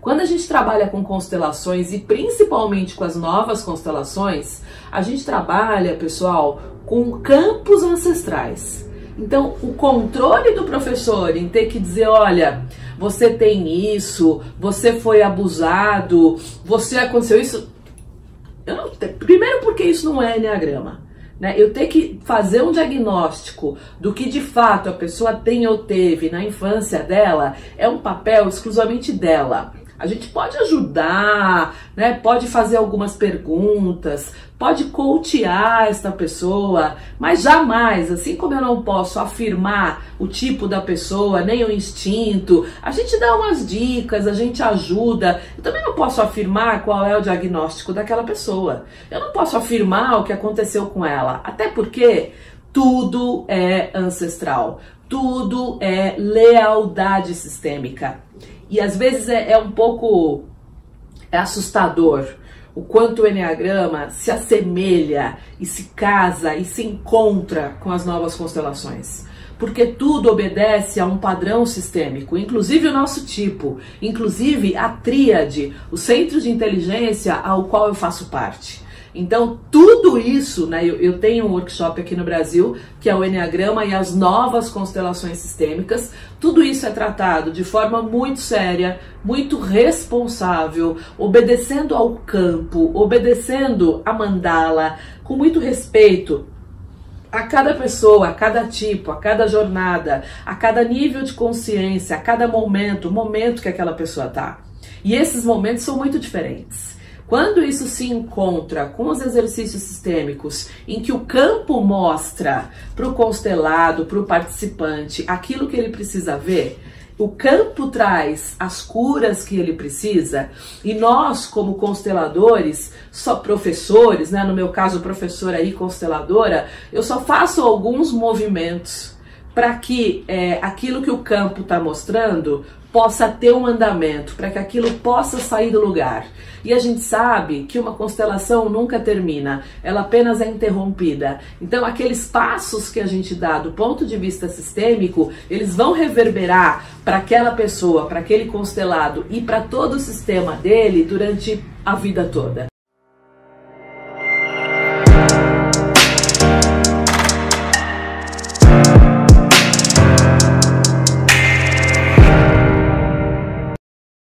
Quando a gente trabalha com constelações e principalmente com as novas constelações, a gente trabalha, pessoal, com campos ancestrais. Então, o controle do professor em ter que dizer, olha, você tem isso, você foi abusado, você aconteceu isso. Não, primeiro porque isso não é enneagrama. Né? Eu ter que fazer um diagnóstico do que de fato a pessoa tem ou teve na infância dela é um papel exclusivamente dela. A gente pode ajudar, né? Pode fazer algumas perguntas, pode coachear esta pessoa, mas jamais, assim como eu não posso afirmar o tipo da pessoa, nem o instinto, a gente dá umas dicas, a gente ajuda. Eu também não posso afirmar qual é o diagnóstico daquela pessoa. Eu não posso afirmar o que aconteceu com ela, até porque tudo é ancestral, tudo é lealdade sistêmica. E às vezes é, é um pouco é assustador o quanto o Enneagrama se assemelha e se casa e se encontra com as novas constelações. Porque tudo obedece a um padrão sistêmico, inclusive o nosso tipo, inclusive a tríade, o centro de inteligência ao qual eu faço parte. Então, tudo isso, né, eu, eu, tenho um workshop aqui no Brasil, que é o Enneagrama e as novas constelações sistêmicas. Tudo isso é tratado de forma muito séria, muito responsável, obedecendo ao campo, obedecendo a mandala, com muito respeito a cada pessoa, a cada tipo, a cada jornada, a cada nível de consciência, a cada momento, o momento que aquela pessoa está. E esses momentos são muito diferentes. Quando isso se encontra com os exercícios sistêmicos, em que o campo mostra para o constelado, para o participante, aquilo que ele precisa ver, o campo traz as curas que ele precisa e nós, como consteladores, só professores, né? No meu caso, professora e consteladora, eu só faço alguns movimentos para que é, aquilo que o campo está mostrando possa ter um andamento, para que aquilo possa sair do lugar. E a gente sabe que uma constelação nunca termina, ela apenas é interrompida. Então, aqueles passos que a gente dá do ponto de vista sistêmico, eles vão reverberar para aquela pessoa, para aquele constelado e para todo o sistema dele durante a vida toda.